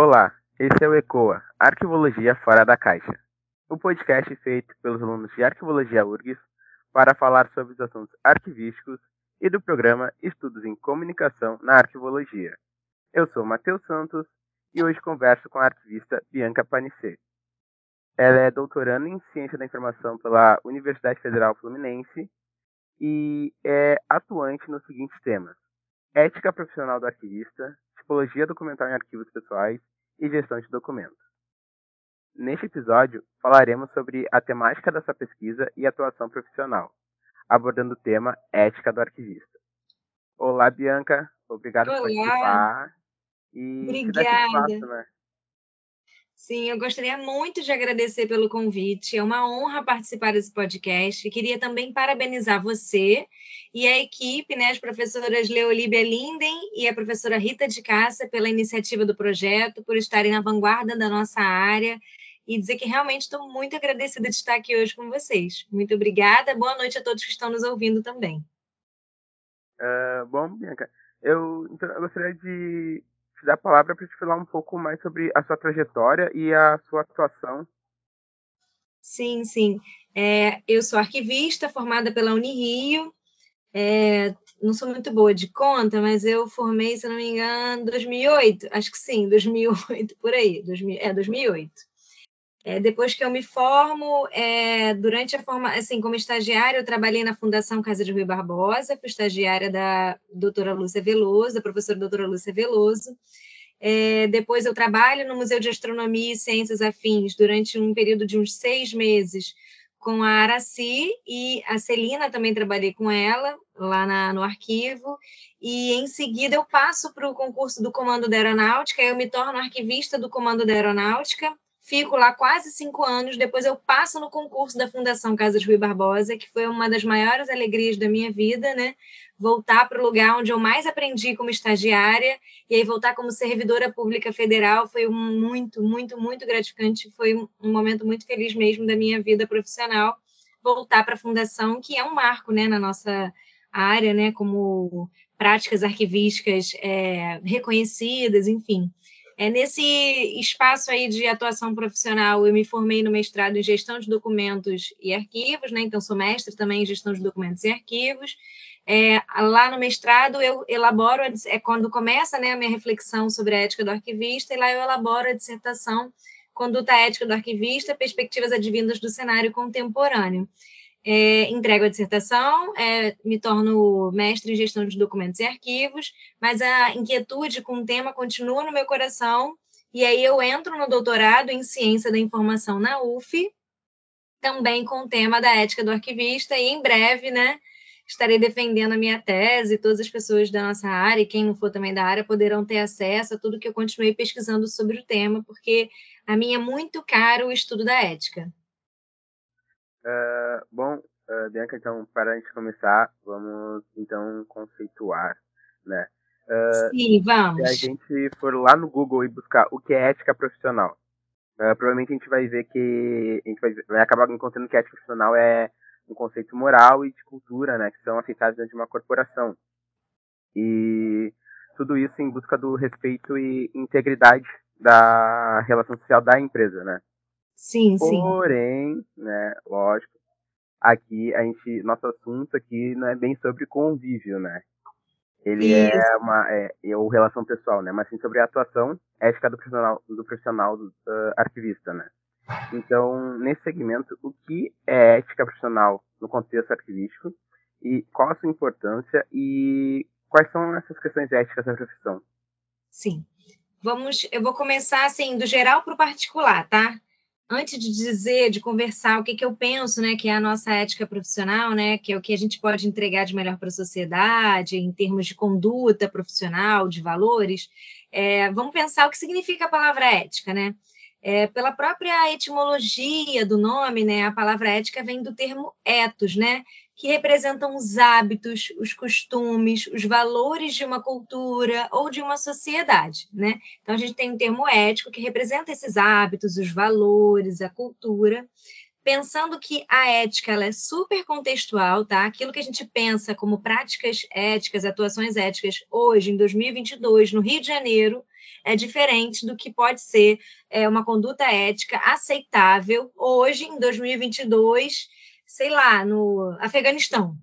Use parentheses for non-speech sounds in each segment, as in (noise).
Olá, esse é o ECOA, Arquivologia Fora da Caixa, o podcast feito pelos alunos de Arquivologia URGS para falar sobre os assuntos arquivísticos e do programa Estudos em Comunicação na Arquivologia. Eu sou Matheus Santos e hoje converso com a arquivista Bianca Panicê. Ela é doutoranda em Ciência da Informação pela Universidade Federal Fluminense e é atuante nos seguintes temas: ética profissional do arquivista, tipologia documental em arquivos pessoais e gestão de documentos. Neste episódio, falaremos sobre a temática dessa pesquisa e atuação profissional, abordando o tema ética do arquivista. Olá, Bianca. Obrigado Olá. por participar. E Obrigada. Espaço, né? Sim, eu gostaria muito de agradecer pelo convite. É uma honra participar desse podcast. Queria também parabenizar você e a equipe, né, as professoras Leolíbia Linden e a professora Rita de Cássia, pela iniciativa do projeto, por estarem na vanguarda da nossa área e dizer que realmente estou muito agradecida de estar aqui hoje com vocês. Muito obrigada. Boa noite a todos que estão nos ouvindo também. Ah, bom, Bianca, eu, então, eu gostaria de te dar a palavra para te falar um pouco mais sobre a sua trajetória e a sua atuação. Sim, sim. É, eu sou arquivista formada pela Unirio. É, não sou muito boa de conta, mas eu formei, se não me engano, 2008. Acho que sim, 2008, por aí. 2000, é, 2008. É, depois que eu me formo, é, durante a forma, assim, como estagiária, eu trabalhei na Fundação Casa de Rui Barbosa, fui estagiária da doutora Lúcia Veloso, da professora doutora Lúcia Veloso. É, depois eu trabalho no Museu de Astronomia e Ciências Afins durante um período de uns seis meses com a Araci e a Celina, também trabalhei com ela lá na, no arquivo. E em seguida eu passo para o concurso do Comando da Aeronáutica, eu me torno arquivista do Comando da Aeronáutica, fico lá quase cinco anos, depois eu passo no concurso da Fundação Casa de Rui Barbosa, que foi uma das maiores alegrias da minha vida, né? Voltar para o lugar onde eu mais aprendi como estagiária, e aí voltar como servidora pública federal foi muito, muito, muito gratificante, foi um, um momento muito feliz mesmo da minha vida profissional, voltar para a Fundação, que é um marco, né, na nossa área, né, como práticas arquivísticas é, reconhecidas, enfim. É, nesse espaço aí de atuação profissional, eu me formei no mestrado em gestão de documentos e arquivos, né? Então, sou mestre também em gestão de documentos e arquivos. É, lá no mestrado, eu elaboro, é quando começa né, a minha reflexão sobre a ética do arquivista, e lá eu elaboro a dissertação Conduta Ética do Arquivista, Perspectivas Advindas do Cenário Contemporâneo. É, entrego a dissertação, é, me torno mestre em gestão de documentos e arquivos, mas a inquietude com o tema continua no meu coração, e aí eu entro no doutorado em ciência da informação na UF, também com o tema da ética do arquivista, e em breve, né, estarei defendendo a minha tese, todas as pessoas da nossa área, e quem não for também da área, poderão ter acesso a tudo que eu continuei pesquisando sobre o tema, porque a mim é muito caro o estudo da ética. Uh, bom, uh, Bianca, então, para a gente começar, vamos então conceituar, né? Uh, Sim, vamos. Se a gente for lá no Google e buscar o que é ética profissional, provavelmente a gente vai ver que a gente vai, vai acabar encontrando que ética profissional é um conceito moral e de cultura, né, que são aceitáveis dentro de uma corporação. E tudo isso em busca do respeito e integridade da relação social da empresa, né? Sim, sim. Porém, né, lógico, aqui a gente, nosso assunto aqui não é bem sobre convívio, né? Ele Isso. é uma é, é ou relação pessoal, né? Mas sim sobre a atuação ética do profissional do profissional do, uh, arquivista, né? Então, nesse segmento, o que é ética profissional no contexto arquivístico e qual a sua importância e quais são essas questões éticas da profissão? Sim. Vamos, eu vou começar assim do geral para o particular, tá? Antes de dizer, de conversar o que, que eu penso, né, que é a nossa ética profissional, né, que é o que a gente pode entregar de melhor para a sociedade, em termos de conduta profissional, de valores, é, vamos pensar o que significa a palavra ética, né? É, pela própria etimologia do nome, né, a palavra ética vem do termo ethos, né, que representam os hábitos, os costumes, os valores de uma cultura ou de uma sociedade, né? Então a gente tem um termo ético que representa esses hábitos, os valores, a cultura. pensando que a ética ela é super contextual, tá? Aquilo que a gente pensa como práticas éticas, atuações éticas hoje, em 2022, no Rio de Janeiro, é diferente do que pode ser é, uma conduta ética aceitável hoje, em 2022, sei lá, no Afeganistão,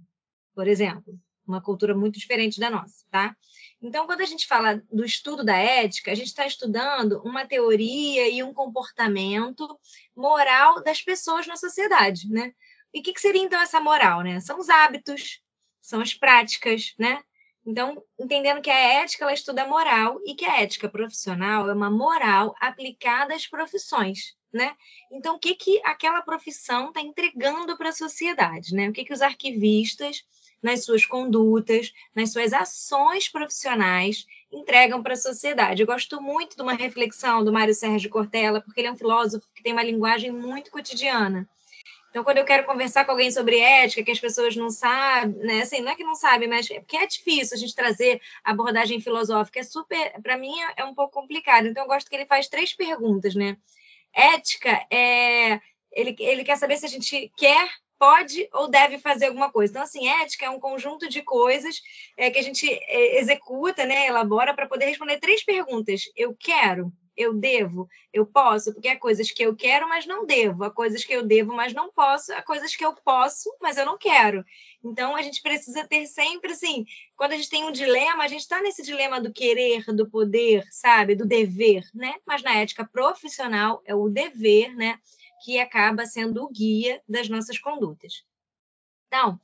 por exemplo. Uma cultura muito diferente da nossa, tá? Então, quando a gente fala do estudo da ética, a gente está estudando uma teoria e um comportamento moral das pessoas na sociedade, né? E o que, que seria então essa moral, né? São os hábitos, são as práticas, né? Então, entendendo que a ética ela estuda a moral e que a ética profissional é uma moral aplicada às profissões, né? Então, o que que aquela profissão está entregando para a sociedade, né? O que que os arquivistas nas suas condutas, nas suas ações profissionais, entregam para a sociedade. Eu gosto muito de uma reflexão do Mário Sérgio Cortella, porque ele é um filósofo que tem uma linguagem muito cotidiana. Então, quando eu quero conversar com alguém sobre ética, que as pessoas não sabem, né? Assim, não é que não sabem, mas é porque é difícil a gente trazer abordagem filosófica. É super, para mim, é um pouco complicado. Então, eu gosto que ele faz três perguntas, né? Ética é. Ele, ele quer saber se a gente quer pode ou deve fazer alguma coisa. Então, assim, ética é um conjunto de coisas é, que a gente é, executa, né, elabora para poder responder três perguntas. Eu quero, eu devo, eu posso, porque há coisas que eu quero, mas não devo, há coisas que eu devo, mas não posso, há coisas que eu posso, mas eu não quero. Então, a gente precisa ter sempre, assim, quando a gente tem um dilema, a gente está nesse dilema do querer, do poder, sabe, do dever, né? Mas na ética profissional é o dever, né? que acaba sendo o guia das nossas condutas. Então,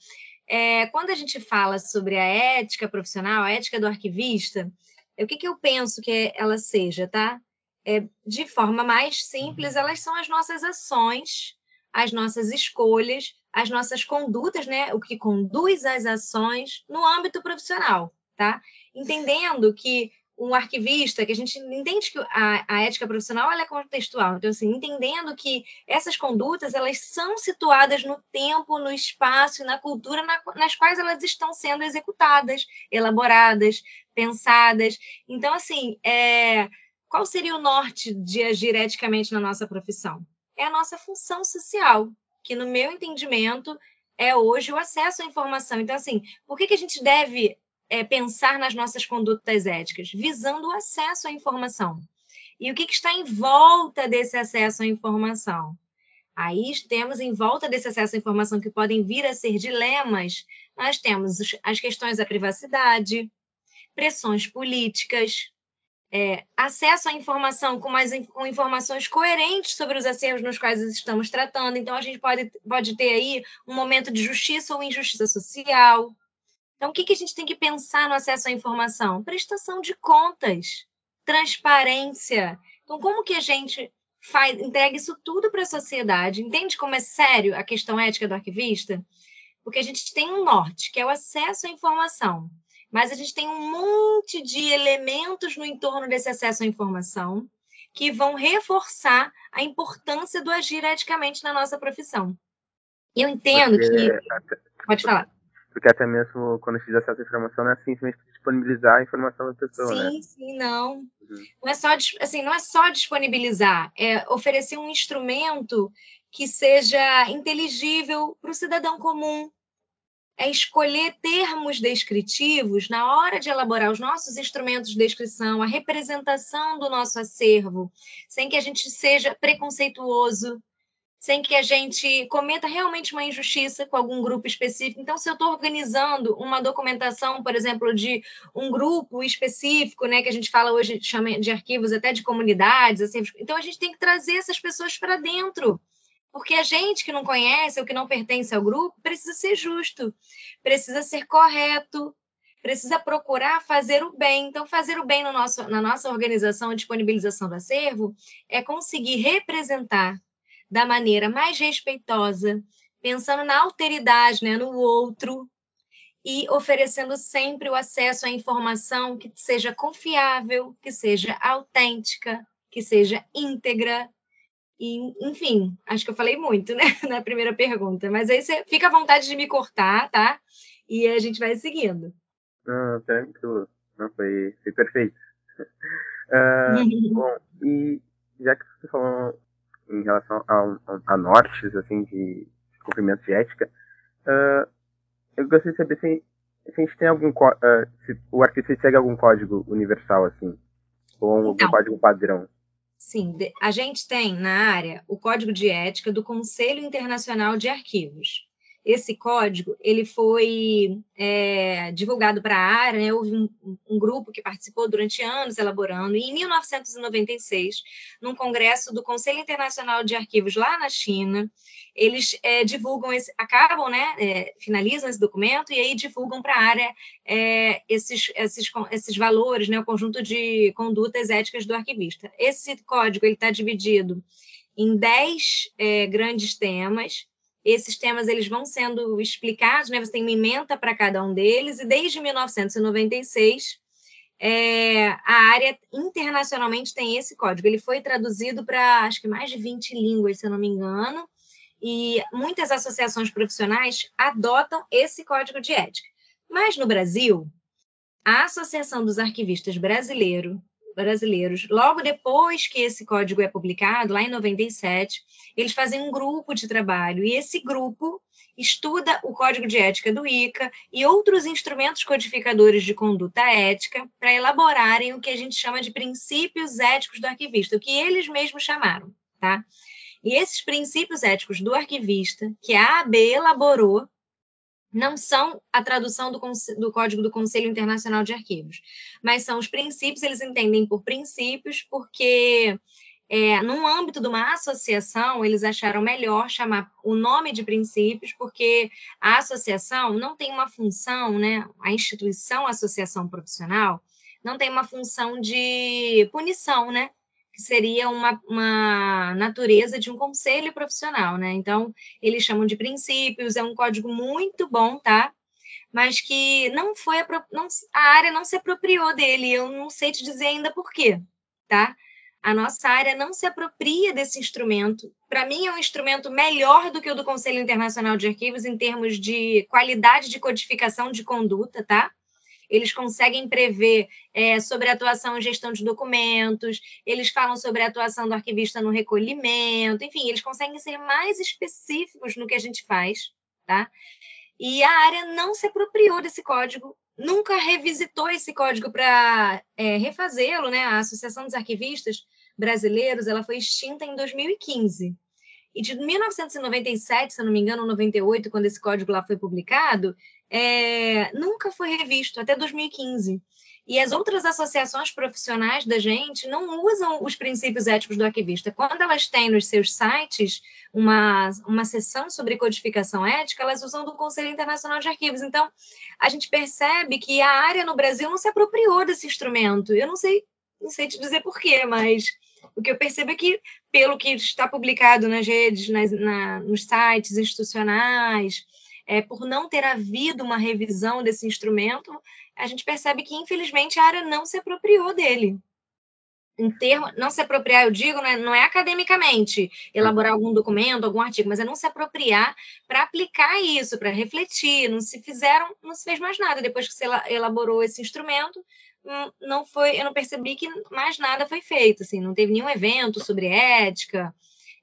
é, quando a gente fala sobre a ética profissional, a ética do arquivista, é, o que, que eu penso que ela seja, tá? É, de forma mais simples, elas são as nossas ações, as nossas escolhas, as nossas condutas, né? O que conduz as ações no âmbito profissional, tá? Entendendo que um arquivista, que a gente entende que a, a ética profissional é contextual. Então, assim, entendendo que essas condutas, elas são situadas no tempo, no espaço e na cultura na, nas quais elas estão sendo executadas, elaboradas, pensadas. Então, assim, é, qual seria o norte de agir eticamente na nossa profissão? É a nossa função social, que, no meu entendimento, é hoje o acesso à informação. Então, assim, por que, que a gente deve é, pensar nas nossas condutas éticas, visando o acesso à informação. E o que, que está em volta desse acesso à informação? Aí temos em volta desse acesso à informação que podem vir a ser dilemas, nós temos as questões da privacidade, pressões políticas, é, acesso à informação com, mais, com informações coerentes sobre os acervos nos quais estamos tratando. Então, a gente pode, pode ter aí um momento de justiça ou injustiça social, então, o que, que a gente tem que pensar no acesso à informação? Prestação de contas, transparência. Então, como que a gente faz, entrega isso tudo para a sociedade? Entende como é sério a questão ética do arquivista? Porque a gente tem um norte, que é o acesso à informação. Mas a gente tem um monte de elementos no entorno desse acesso à informação que vão reforçar a importância do agir eticamente na nossa profissão. Eu entendo Porque... que. Pode falar. Porque até mesmo quando eu fiz acesso à informação, não é simplesmente disponibilizar a informação da pessoa, sim, né? Sim, sim, não. Uhum. Não, é só, assim, não é só disponibilizar, é oferecer um instrumento que seja inteligível para o cidadão comum. É escolher termos descritivos na hora de elaborar os nossos instrumentos de descrição, a representação do nosso acervo, sem que a gente seja preconceituoso, sem que a gente cometa realmente uma injustiça com algum grupo específico. Então, se eu estou organizando uma documentação, por exemplo, de um grupo específico, né, que a gente fala hoje chama de arquivos até de comunidades, assim, então a gente tem que trazer essas pessoas para dentro. Porque a gente que não conhece ou que não pertence ao grupo precisa ser justo, precisa ser correto, precisa procurar fazer o bem. Então, fazer o bem no nosso, na nossa organização, disponibilização do acervo, é conseguir representar da maneira mais respeitosa, pensando na alteridade, né, no outro, e oferecendo sempre o acesso à informação que seja confiável, que seja autêntica, que seja íntegra. E, enfim, acho que eu falei muito, né, (laughs) na primeira pergunta, mas aí você fica à vontade de me cortar, tá? E a gente vai seguindo. Não, tranquilo. Não, foi, foi perfeito. Uh, (laughs) (laughs) bom, e já que você falou em relação a, a, a nortes, assim, de cumprimento de ética, uh, eu gostaria de saber se, se a gente tem algum, uh, se o arquivista segue algum código universal, assim, ou algum então, código padrão. Sim, a gente tem na área o Código de Ética do Conselho Internacional de Arquivos. Esse código ele foi é, divulgado para a área, né? houve um, um, grupo que participou durante anos elaborando, e em 1996, num congresso do Conselho Internacional de Arquivos lá na China, eles é, divulgam, esse, acabam, né, é, finalizam esse documento e aí divulgam para a área é, esses, esses, esses valores, né, o conjunto de condutas éticas do arquivista. Esse código está dividido em 10 é, grandes temas, esses temas eles vão sendo explicados, né? Você tem uma emenda para cada um deles, e desde 1996 é, a área internacionalmente tem esse código. Ele foi traduzido para acho que mais de 20 línguas, se eu não me engano, e muitas associações profissionais adotam esse código de ética. Mas no Brasil, a Associação dos Arquivistas Brasileiro, brasileiros, logo depois que esse código é publicado, lá em 97, eles fazem um grupo de trabalho, e esse grupo estuda o código de ética do ICA e outros instrumentos codificadores de conduta ética para elaborarem o que a gente chama de princípios éticos do arquivista, o que eles mesmos chamaram, tá? E esses princípios éticos do arquivista, que a AB elaborou, não são a tradução do, do, Código do Conselho Internacional de Arquivos, mas são os princípios, eles entendem por princípios, porque é, no âmbito de uma associação, eles acharam melhor chamar o nome de princípios, porque a associação não tem uma função, né? A instituição associação profissional não tem uma função de punição, né? Seria uma, uma natureza de um conselho profissional, né? Então, eles chamam de princípios, é um código muito bom, tá? Mas que não foi a, não, a área não se apropriou dele, eu não sei te dizer ainda por quê, tá? A nossa área não se apropria desse instrumento. Para mim, é um instrumento melhor do que o do Conselho Internacional de Arquivos em termos de qualidade de codificação de conduta, tá? Eles conseguem prever é, sobre a atuação e gestão de documentos, eles falam sobre a atuação do arquivista no recolhimento, enfim, eles conseguem ser mais específicos no que a gente faz, tá? E a área não se apropriou desse código, nunca revisitou esse código para é, refazê-lo, né? A Associação dos Arquivistas Brasileiros, ela foi extinta em 2015. E de 1997, se não me engano, 98, quando esse código lá foi publicado, é, nunca foi revisto, até 2015. E as outras associações profissionais da gente não usam os princípios éticos do arquivista. Quando elas têm nos seus sites uma, uma sessão sobre codificação ética, elas usam do Conselho Internacional de Arquivos. Então, a gente percebe que a área no Brasil não se apropriou desse instrumento. Eu não sei, não sei te dizer por quê, mas o que eu percebo é que, pelo que está publicado nas redes, nas, na, nos sites institucionais, é, por não ter havido uma revisão desse instrumento, a gente percebe que, infelizmente, a área não se apropriou dele. Em termo, não se apropriar, eu digo, não é, não é academicamente elaborar algum documento, algum artigo, mas é não se apropriar para aplicar isso, para refletir. Não se fizeram, não se fez mais nada. Depois que se elaborou esse instrumento, não foi, eu não percebi que mais nada foi feito, assim, não teve nenhum evento sobre ética,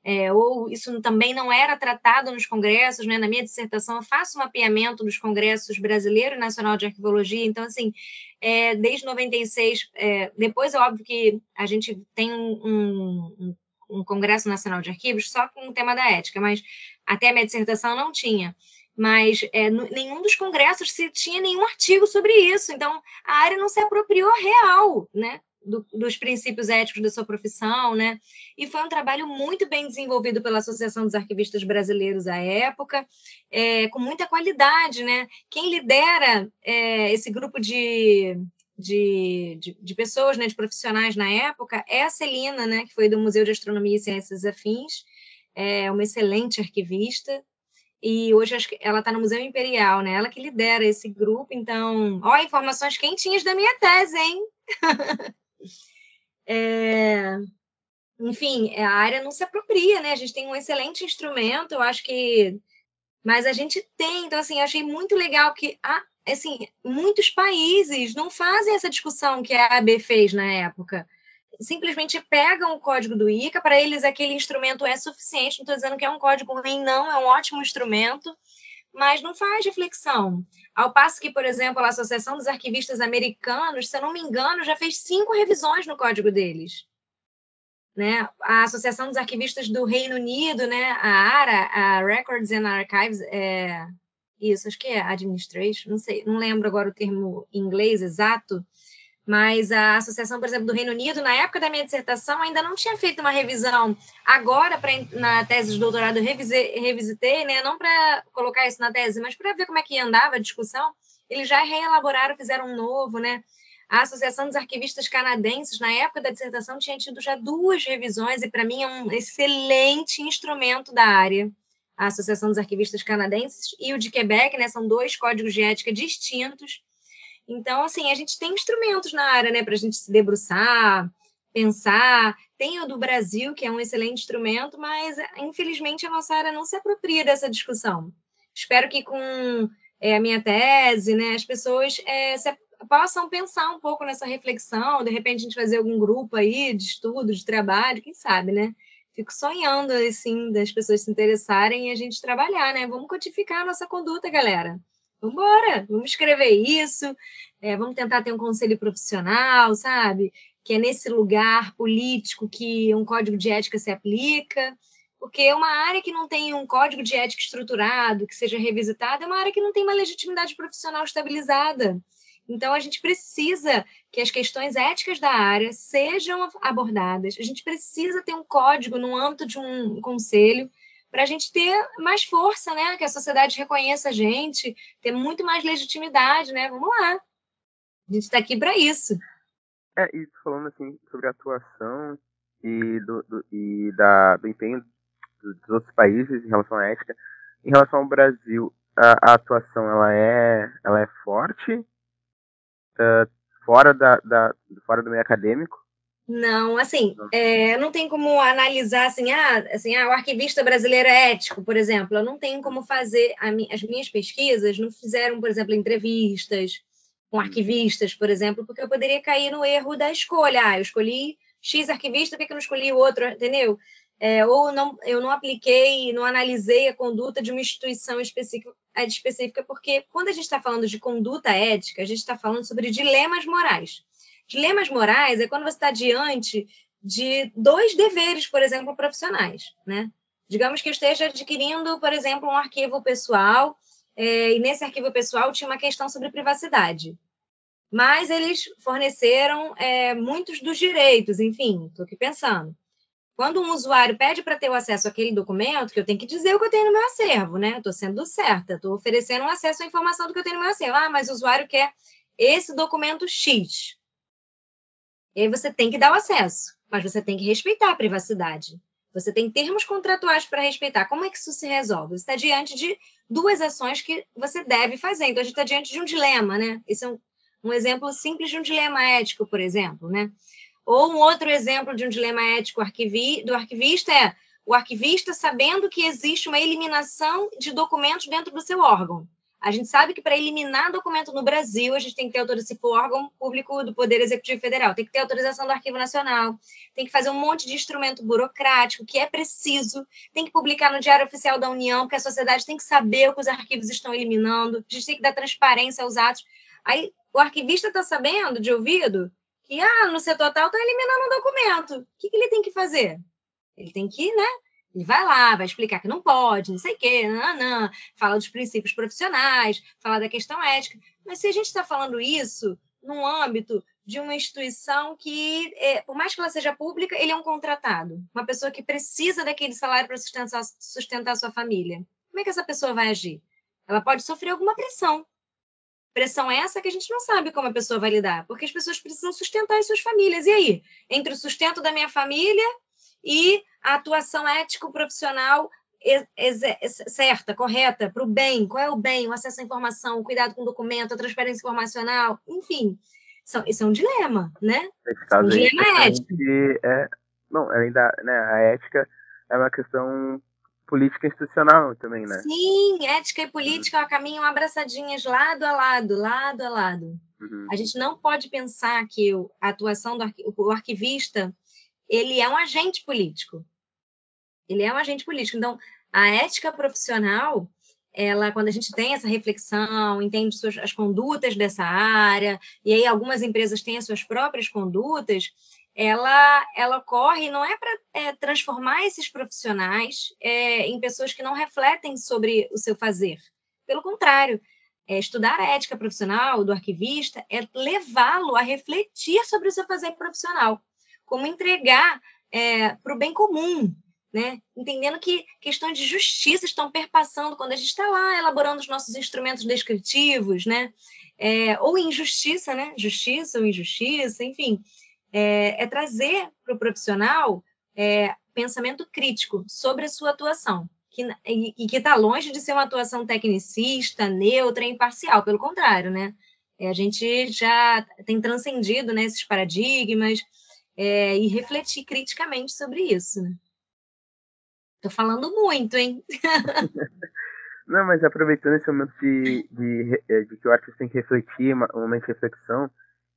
é, ou isso também não era tratado nos congressos, né? Na minha dissertação, eu faço um mapeamento dos congressos brasileiro e nacional de arquivologia, então, assim, é, desde 96, é, depois é óbvio que a gente tem um, um, um Congresso Nacional de Arquivos só com o tema da ética, mas até a minha dissertação não tinha mas é, nenhum dos congressos se tinha nenhum artigo sobre isso. Então, a área não se apropriou real, né? do, dos princípios éticos da sua profissão, né? E foi um trabalho muito bem desenvolvido pela Associação dos Arquivistas Brasileiros à época, é, com muita qualidade, né? Quem lidera é, esse grupo de, de, de, de, pessoas, né, de profissionais na época, é a Celina, né, que foi do Museu de Astronomia e Ciências Afins, é uma excelente arquivista, e hoje ela está no Museu Imperial, né? Ela que lidera esse grupo, então, ó, informações quentinhas da minha tese, hein? (laughs) É, enfim, a área não se apropria, né? A gente tem um excelente instrumento, eu acho que. Mas a gente tem, então, assim, achei muito legal que, assim, muitos países não fazem essa discussão que a AB fez na época. Simplesmente pegam o código do ICA, para eles aquele instrumento é suficiente, não estou dizendo que é um código ruim, não, é um ótimo instrumento, mas não faz reflexão. Ao passo que, por exemplo, a Associação dos Arquivistas Americanos, se eu não me engano, já fez cinco revisões no código deles. Né? A Associação dos Arquivistas do Reino Unido, né? a ARA, a Records and Archives, é... isso, acho que é Administration, não sei, não lembro agora o termo em inglês exato, mas a Associação, por exemplo, do Reino Unido, na época da minha dissertação, ainda não tinha feito uma revisão. Agora, pra, na tese de doutorado, eu revisei, revisitei, né? não para colocar isso na tese, mas para ver como é que andava a discussão, eles já reelaboraram, fizeram um novo, né? A Associação dos Arquivistas Canadenses, na época da dissertação, tinha tido já duas revisões, e para mim é um excelente instrumento da área. A Associação dos Arquivistas Canadenses e o de Quebec, né? São dois códigos de ética distintos então, assim, a gente tem instrumentos na área, né, para a gente se debruçar, pensar. Tem o do Brasil, que é um excelente instrumento, mas infelizmente a nossa área não se apropria dessa discussão. Espero que com é, a minha tese, né, as pessoas é, se, possam pensar um pouco nessa reflexão, de repente a gente fazer algum grupo aí de estudo, de trabalho, quem sabe, né? Fico sonhando, assim, das pessoas se interessarem e a gente trabalhar, né? Vamos codificar a nossa conduta, galera. Vamos embora, vamos escrever isso, é, vamos tentar ter um conselho profissional, sabe? Que é nesse lugar político que um código de ética se aplica, porque é uma área que não tem um código de ética estruturado, que seja revisitado, é uma área que não tem uma legitimidade profissional estabilizada. Então, a gente precisa que as questões éticas da área sejam abordadas, a gente precisa ter um código no âmbito de um conselho para a gente ter mais força, né? Que a sociedade reconheça a gente, ter muito mais legitimidade, né? Vamos lá. A gente está aqui para isso. É, e falando assim sobre a atuação e do, do e da, do empenho dos outros países em relação à ética, em relação ao Brasil, a, a atuação ela é, ela é forte, uh, fora, da, da, fora do meio acadêmico, não, assim, é, não tem como analisar assim, ah, assim, ah, o arquivista brasileiro é ético, por exemplo. Eu não tenho como fazer. as minhas pesquisas não fizeram, por exemplo, entrevistas com arquivistas, por exemplo, porque eu poderia cair no erro da escolha. Ah, eu escolhi X arquivista, por que eu não escolhi o outro, entendeu? É, ou não, eu não apliquei, não analisei a conduta de uma instituição específica, específica porque quando a gente está falando de conduta ética, a gente está falando sobre dilemas morais. Dilemas morais é quando você está diante de dois deveres, por exemplo, profissionais, né? Digamos que eu esteja adquirindo, por exemplo, um arquivo pessoal, é, e nesse arquivo pessoal tinha uma questão sobre privacidade. Mas eles forneceram é, muitos dos direitos, enfim, estou aqui pensando. Quando um usuário pede para ter o acesso àquele documento, que eu tenho que dizer o que eu tenho no meu acervo, né? Estou sendo certa, estou oferecendo um acesso à informação do que eu tenho no meu acervo. Ah, mas o usuário quer esse documento X. E aí você tem que dar o acesso, mas você tem que respeitar a privacidade. Você tem termos contratuais para respeitar. Como é que isso se resolve? Você está diante de duas ações que você deve fazer. Então, a gente está diante de um dilema, né? Esse é um, um exemplo simples de um dilema ético, por exemplo, né? Ou um outro exemplo de um dilema ético arquivi, do arquivista é o arquivista sabendo que existe uma eliminação de documentos dentro do seu órgão. A gente sabe que para eliminar documento no Brasil, a gente tem que ter autorização, se for órgão público do Poder Executivo Federal, tem que ter autorização do Arquivo Nacional, tem que fazer um monte de instrumento burocrático que é preciso, tem que publicar no Diário Oficial da União, porque a sociedade tem que saber o que os arquivos estão eliminando, a gente tem que dar transparência aos atos. Aí o arquivista está sabendo, de ouvido, que ah, no setor tal está eliminando um documento. O que, que ele tem que fazer? Ele tem que, né? Ele vai lá, vai explicar que não pode, não sei o quê, não, fala dos princípios profissionais, fala da questão ética. Mas se a gente está falando isso num âmbito de uma instituição que, é, por mais que ela seja pública, ele é um contratado, uma pessoa que precisa daquele salário para sustentar, sustentar sua família. Como é que essa pessoa vai agir? Ela pode sofrer alguma pressão. Pressão essa que a gente não sabe como a pessoa vai lidar, porque as pessoas precisam sustentar as suas famílias. E aí? Entre o sustento da minha família e a atuação ético-profissional certa, correta, para o bem, qual é o bem, o acesso à informação, o cuidado com o documento, a transparência informacional, enfim, são, isso é um dilema, né? Nesse caso, um dilema é ético. É, não, ainda, né, a ética é uma questão política institucional também, né? Sim, ética e política uhum. caminham abraçadinhas lado a lado, lado a lado. Uhum. A gente não pode pensar que a atuação do arqui o arquivista ele é um agente político. Ele é um agente político. Então, a ética profissional, ela, quando a gente tem essa reflexão, entende suas, as condutas dessa área, e aí algumas empresas têm as suas próprias condutas, ela, ela ocorre não é para é, transformar esses profissionais é, em pessoas que não refletem sobre o seu fazer. Pelo contrário, é, estudar a ética profissional do arquivista é levá-lo a refletir sobre o seu fazer profissional, como entregar é, para o bem comum, né? entendendo que questões de justiça estão perpassando quando a gente está lá elaborando os nossos instrumentos descritivos, né? É, ou injustiça, né? justiça ou injustiça, enfim é, é trazer para o profissional é, pensamento crítico sobre a sua atuação, que, e, e que está longe de ser uma atuação tecnicista, neutra, imparcial, pelo contrário, né? É, a gente já tem transcendido né, esses paradigmas é, e refletir criticamente sobre isso. Estou né? falando muito, hein? (laughs) Não, mas aproveitando esse momento de, de, de que o artista tem que refletir, um momento de reflexão,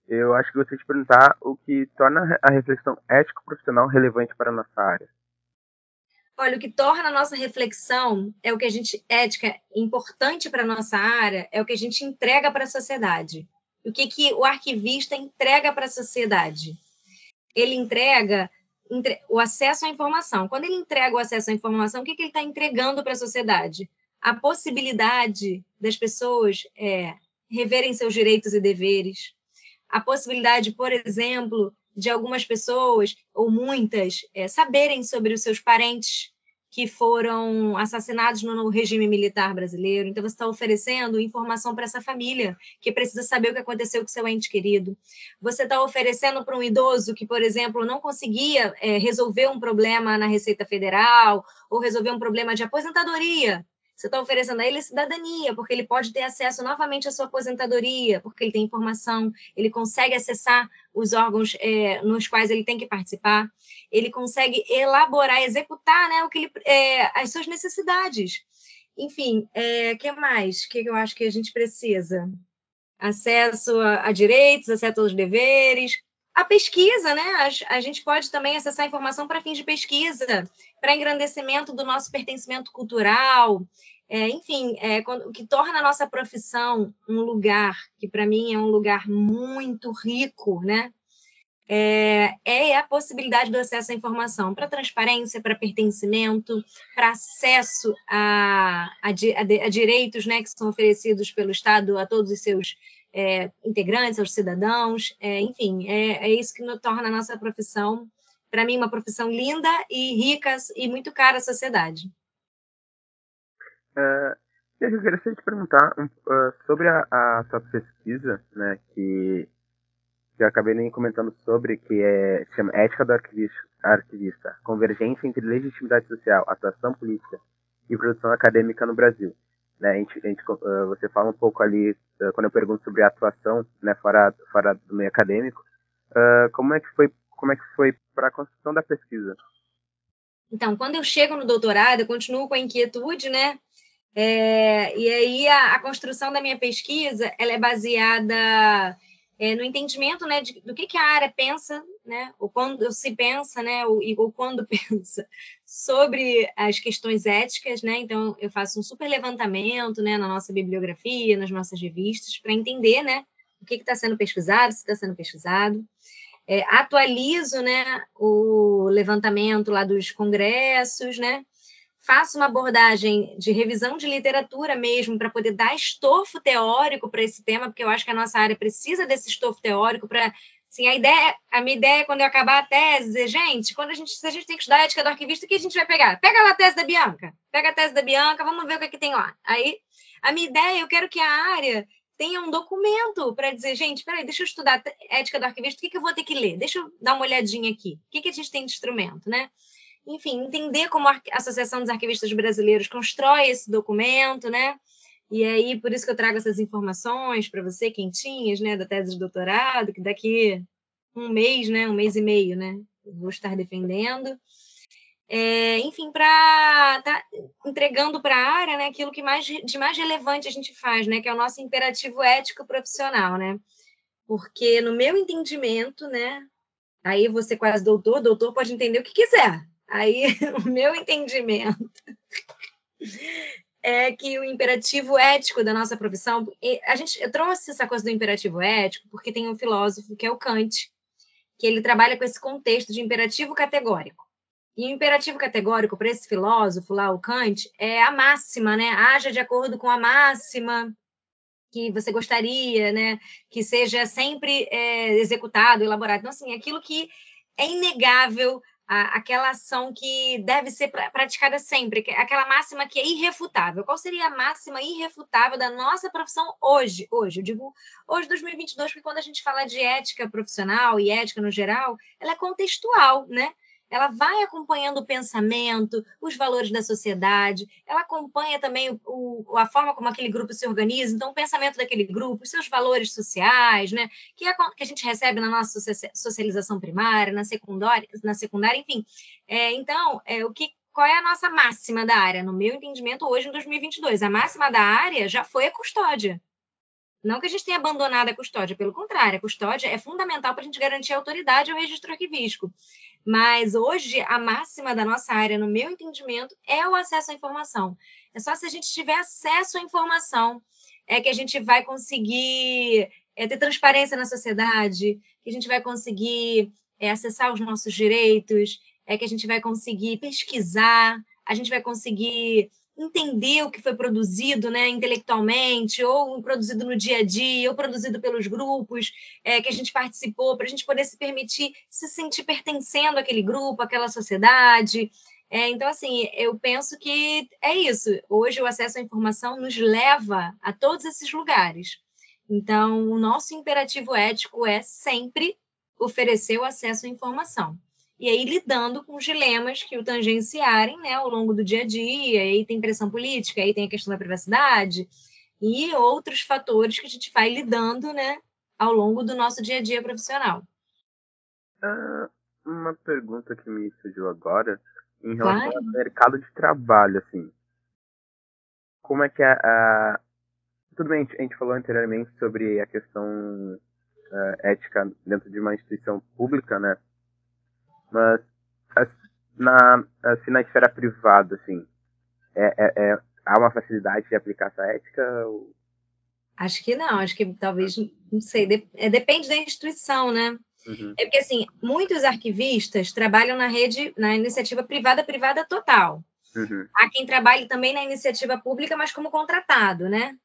eu acho que gostaria de perguntar o que torna a reflexão ético-profissional relevante para a nossa área. Olha, o que torna a nossa reflexão é o que a gente ética importante para a nossa área, é o que a gente entrega para a sociedade. O que, que o arquivista entrega para a sociedade? Ele entrega entre, o acesso à informação. Quando ele entrega o acesso à informação, o que, que ele está entregando para a sociedade? A possibilidade das pessoas é, reverem seus direitos e deveres, a possibilidade, por exemplo, de algumas pessoas, ou muitas, é, saberem sobre os seus parentes que foram assassinados no regime militar brasileiro. Então, você está oferecendo informação para essa família, que precisa saber o que aconteceu com seu ente querido. Você está oferecendo para um idoso que, por exemplo, não conseguia é, resolver um problema na Receita Federal ou resolver um problema de aposentadoria. Você está oferecendo a ele cidadania, porque ele pode ter acesso novamente à sua aposentadoria, porque ele tem informação, ele consegue acessar os órgãos é, nos quais ele tem que participar, ele consegue elaborar, executar né, o que ele, é, as suas necessidades. Enfim, o é, que mais? O que eu acho que a gente precisa? Acesso a, a direitos, acesso aos deveres, a pesquisa, né? A, a, gente pode também acessar informação para fins de pesquisa, para engrandecimento do nosso pertencimento cultural, é, enfim, é, quando, o que torna a nossa profissão um lugar que, para mim, é um lugar muito rico, né? É, é, a possibilidade do acesso à informação para transparência, para pertencimento, para acesso a, a, a, a, direitos né, que são oferecidos pelo Estado a todos os seus é, integrantes, aos cidadãos, é, enfim, é, é, isso que torna a nossa profissão, para mim, uma profissão linda e rica e muito cara à sociedade. Uh, eu queria te perguntar uh, sobre a, a sua pesquisa, né, que, eu acabei nem comentando sobre, que é, se chama Ética do Arquivista, Convergência entre Legitimidade Social, Atuação Política e Produção Acadêmica no Brasil. Né, a gente, a gente, uh, você fala um pouco ali, uh, quando eu pergunto sobre a atuação né, fora, fora do meio acadêmico, uh, como é que foi como é que foi para a construção da pesquisa? Então, quando eu chego no doutorado, eu continuo com a inquietude, né? É, e aí a, a, construção da minha pesquisa, ela é baseada é, no entendimento, né, de, do que, que a área pensa, né, ou quando se pensa, né, ou, quando (laughs) pensa sobre as questões éticas, né? Então eu faço um super levantamento, né, na nossa bibliografia, nas nossas revistas, para entender, né, o que está sendo pesquisado, se está sendo pesquisado. É, atualizo, né, o levantamento lá dos congressos, né? Faço uma abordagem de revisão de literatura mesmo para poder dar estofo teórico para esse tema, porque eu acho que a nossa área precisa desse estofo teórico para Sim, a ideia, a minha ideia é quando eu acabar a tese, gente, quando a gente, se a gente tem que estudar a ética do arquivista, o que a gente vai pegar? Pega lá a tese da Bianca, pega a tese da Bianca, vamos ver o que, é que tem lá. Aí, a minha ideia, eu quero que a área tenha um documento para dizer, gente, peraí, deixa eu estudar a ética do arquivista, o que, que eu vou ter que ler? Deixa eu dar uma olhadinha aqui. O que, que a gente tem de instrumento, né? Enfim, entender como a Associação dos Arquivistas Brasileiros constrói esse documento, né? E aí, por isso que eu trago essas informações para você, quentinhas, né, da tese de doutorado, que daqui um mês, né, um mês e meio, né, vou estar defendendo. É, enfim, para estar tá entregando para a área né, aquilo que mais, de mais relevante a gente faz, né, que é o nosso imperativo ético profissional. Né? porque no meu entendimento, né? Aí você quase doutor, doutor pode entender o que quiser. Aí (laughs) o meu entendimento é que o imperativo ético da nossa profissão, a gente eu trouxe essa coisa do imperativo ético porque tem um filósofo que é o Kant, que ele trabalha com esse contexto de imperativo categórico. E o imperativo categórico para esse filósofo lá, o Kant, é a máxima, né? Haja de acordo com a máxima que você gostaria, né? Que seja sempre é, executado, elaborado. Então, assim, aquilo que é inegável aquela ação que deve ser pra, praticada sempre, aquela máxima que é irrefutável. Qual seria a máxima irrefutável da nossa profissão hoje? Hoje, eu digo hoje, 2022, porque quando a gente fala de ética profissional e ética no geral, ela é contextual, né? Ela vai acompanhando o pensamento, os valores da sociedade, ela acompanha também o, o, a forma como aquele grupo se organiza, então o pensamento daquele grupo, os seus valores sociais, né, que, a, que a gente recebe na nossa socialização primária, na secundária, na secundária enfim. É, então, é, o que, qual é a nossa máxima da área? No meu entendimento, hoje, em 2022, a máxima da área já foi a custódia. Não que a gente tenha abandonado a custódia, pelo contrário, a custódia é fundamental para a gente garantir a autoridade ao registro arquivístico. Mas hoje, a máxima da nossa área, no meu entendimento, é o acesso à informação. É só se a gente tiver acesso à informação é que a gente vai conseguir é, ter transparência na sociedade, que a gente vai conseguir é, acessar os nossos direitos, é que a gente vai conseguir pesquisar, a gente vai conseguir entender o que foi produzido né, intelectualmente, ou produzido no dia a dia, ou produzido pelos grupos é, que a gente participou, para a gente poder se permitir se sentir pertencendo àquele grupo, àquela sociedade. É, então, assim, eu penso que é isso. Hoje, o acesso à informação nos leva a todos esses lugares. Então, o nosso imperativo ético é sempre oferecer o acesso à informação e aí lidando com os dilemas que o tangenciarem né, ao longo do dia a dia, aí tem pressão política, aí tem a questão da privacidade e outros fatores que a gente vai lidando né, ao longo do nosso dia a dia profissional. Uh, uma pergunta que me surgiu agora em relação claro. ao mercado de trabalho, assim. Como é que a, a... Tudo bem, a gente falou anteriormente sobre a questão uh, ética dentro de uma instituição pública, né? Mas na, assim, na esfera privada, assim, é, é, é, há uma facilidade de aplicar essa ética? Ou... Acho que não, acho que talvez, não sei, de, é, depende da instituição, né? Uhum. É porque, assim, muitos arquivistas trabalham na rede, na iniciativa privada, privada total. Uhum. Há quem trabalhe também na iniciativa pública, mas como contratado, né?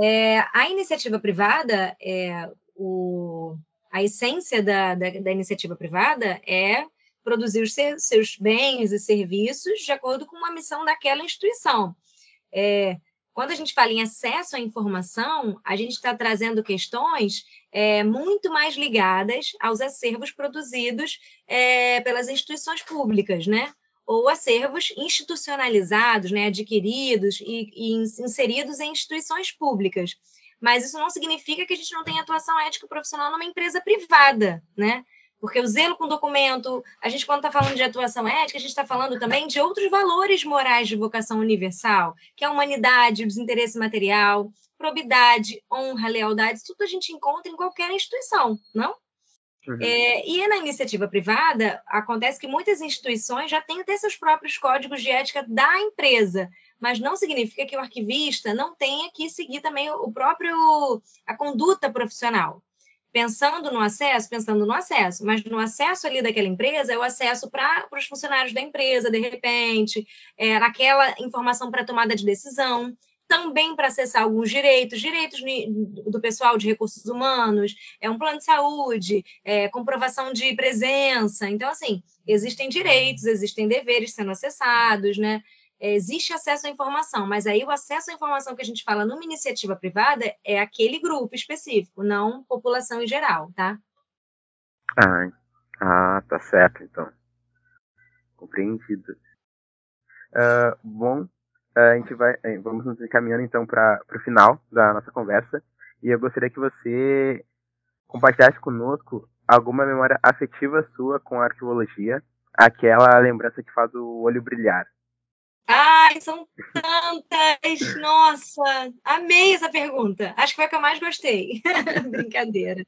É, a iniciativa privada, é, o, a essência da, da, da iniciativa privada é produzir os seus bens e serviços de acordo com uma missão daquela instituição. É, quando a gente fala em acesso à informação, a gente está trazendo questões é, muito mais ligadas aos acervos produzidos é, pelas instituições públicas, né? Ou acervos institucionalizados, né? adquiridos e, e inseridos em instituições públicas mas isso não significa que a gente não tenha atuação ética profissional numa empresa privada, né? Porque o zelo com documento, a gente, quando está falando de atuação ética, a gente está falando também de outros valores morais de vocação universal, que é a humanidade, o desinteresse material, probidade, honra, lealdade, isso tudo a gente encontra em qualquer instituição, não? Uhum. É, e na iniciativa privada, acontece que muitas instituições já têm até seus próprios códigos de ética da empresa, mas não significa que o arquivista não tenha que seguir também o próprio a conduta profissional. Pensando no acesso, pensando no acesso, mas no acesso ali daquela empresa é o acesso para os funcionários da empresa, de repente, é, naquela informação para tomada de decisão, também para acessar alguns direitos, direitos do pessoal de recursos humanos, é um plano de saúde, é, comprovação de presença. Então, assim, existem direitos, existem deveres sendo acessados, né? Existe acesso à informação, mas aí o acesso à informação que a gente fala numa iniciativa privada é aquele grupo específico, não população em geral, tá? Ah, ah tá certo, então. Compreendido. Uh, bom, a gente vai, eh, vamos nos encaminhando então para o final da nossa conversa e eu gostaria que você compartilhasse conosco alguma memória afetiva sua com a arqueologia, aquela lembrança que faz o olho brilhar. Ai, são tantas! Nossa, amei essa pergunta. Acho que foi a que eu mais gostei. (laughs) Brincadeira.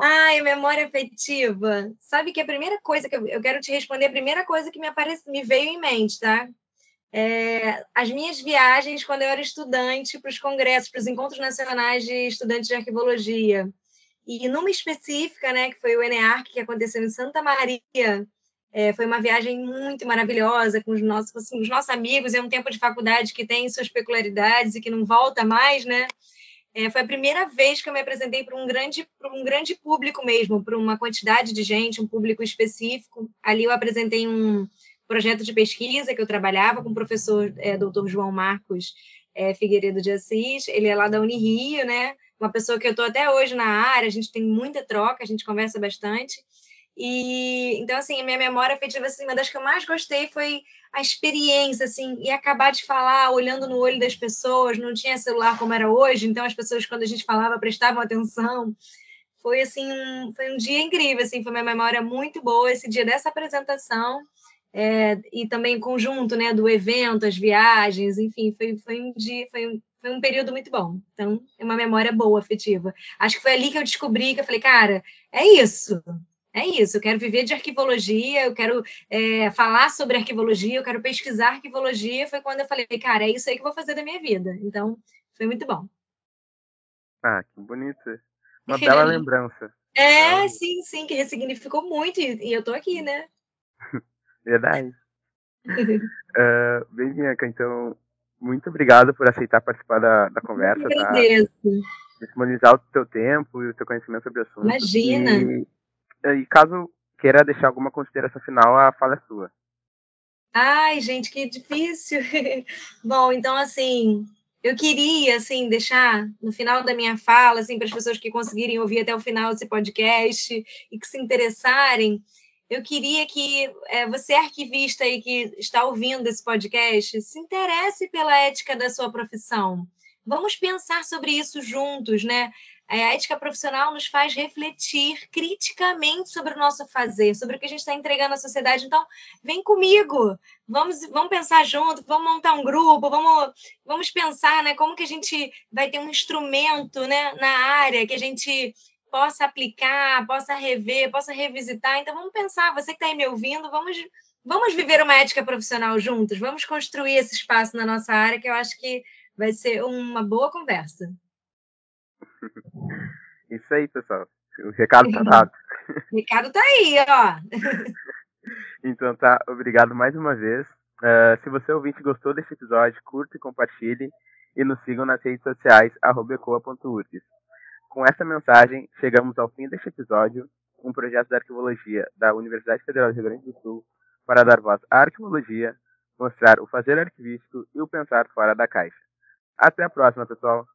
Ai, memória afetiva. Sabe que a primeira coisa que eu, eu quero te responder, a primeira coisa que me, aparece, me veio em mente, tá? É, as minhas viagens quando eu era estudante para os congressos, para os encontros nacionais de estudantes de arquivologia. E numa específica, né, que foi o ENEARC, que aconteceu em Santa Maria, é, foi uma viagem muito maravilhosa com os nossos, assim, os nossos amigos. É um tempo de faculdade que tem suas peculiaridades e que não volta mais, né? É, foi a primeira vez que eu me apresentei para um grande, para um grande público mesmo, para uma quantidade de gente, um público específico. Ali eu apresentei um projeto de pesquisa que eu trabalhava com o professor é, Dr. João Marcos é, Figueiredo de Assis. Ele é lá da Unirio, né? Uma pessoa que eu estou até hoje na área. A gente tem muita troca, a gente conversa bastante. E então assim, a minha memória afetiva assim, uma das que eu mais gostei foi a experiência assim, e acabar de falar olhando no olho das pessoas, não tinha celular como era hoje, então as pessoas quando a gente falava prestavam atenção. Foi assim, um, foi um dia incrível assim, foi uma memória muito boa esse dia dessa apresentação. É, e também conjunto, né, do evento, as viagens, enfim, foi, foi um dia, foi um, foi um período muito bom. Então, é uma memória boa, afetiva. Acho que foi ali que eu descobri que eu falei, cara, é isso é isso, eu quero viver de arquivologia, eu quero é, falar sobre arquivologia, eu quero pesquisar arquivologia. Foi quando eu falei, cara, é isso aí que eu vou fazer da minha vida. Então, foi muito bom. Ah, que bonito. Uma (laughs) bela lembrança. É, é, sim, sim, que ressignificou muito, e, eu tô aqui, né? (laughs) Verdade. uh, (laughs) bem, Bianca, então, muito obrigado por aceitar participar da, da conversa. Eu tá? agradeço. Tá? Disponibilizar o teu tempo e o teu conhecimento sobre o assunto. Imagina! E e caso queira deixar alguma consideração final, a fala é sua. Ai, gente, que difícil. (laughs) Bom, então, assim, eu queria, assim, deixar no final da minha fala, assim, para as pessoas que conseguirem ouvir até o final desse podcast e que se interessarem, eu queria que é, você, arquivista aí que está ouvindo esse podcast, se interesse pela ética da sua profissão. Vamos pensar sobre isso juntos, né? A ética profissional nos faz refletir criticamente sobre o nosso fazer, sobre o que a gente está entregando à sociedade. Então, vem comigo, vamos, vamos pensar junto, vamos montar um grupo, vamos, vamos pensar né, como que a gente vai ter um instrumento né, na área que a gente possa aplicar, possa rever, possa revisitar. Então, vamos pensar, você que está aí me ouvindo, vamos, vamos viver uma ética profissional juntos, vamos construir esse espaço na nossa área, que eu acho que vai ser uma boa conversa. (laughs) Isso aí, pessoal. O recado tá dado. (laughs) O recado tá aí, ó. (laughs) então tá, obrigado mais uma vez. Uh, se você ouvinte gostou desse episódio, curta e compartilhe e nos sigam nas redes sociais @ecoa.urgs. Com essa mensagem, chegamos ao fim deste episódio, um projeto da arquivologia da Universidade Federal do Rio Grande do Sul para dar voz à arquivologia, mostrar o fazer arquivístico e o pensar fora da caixa. Até a próxima, pessoal!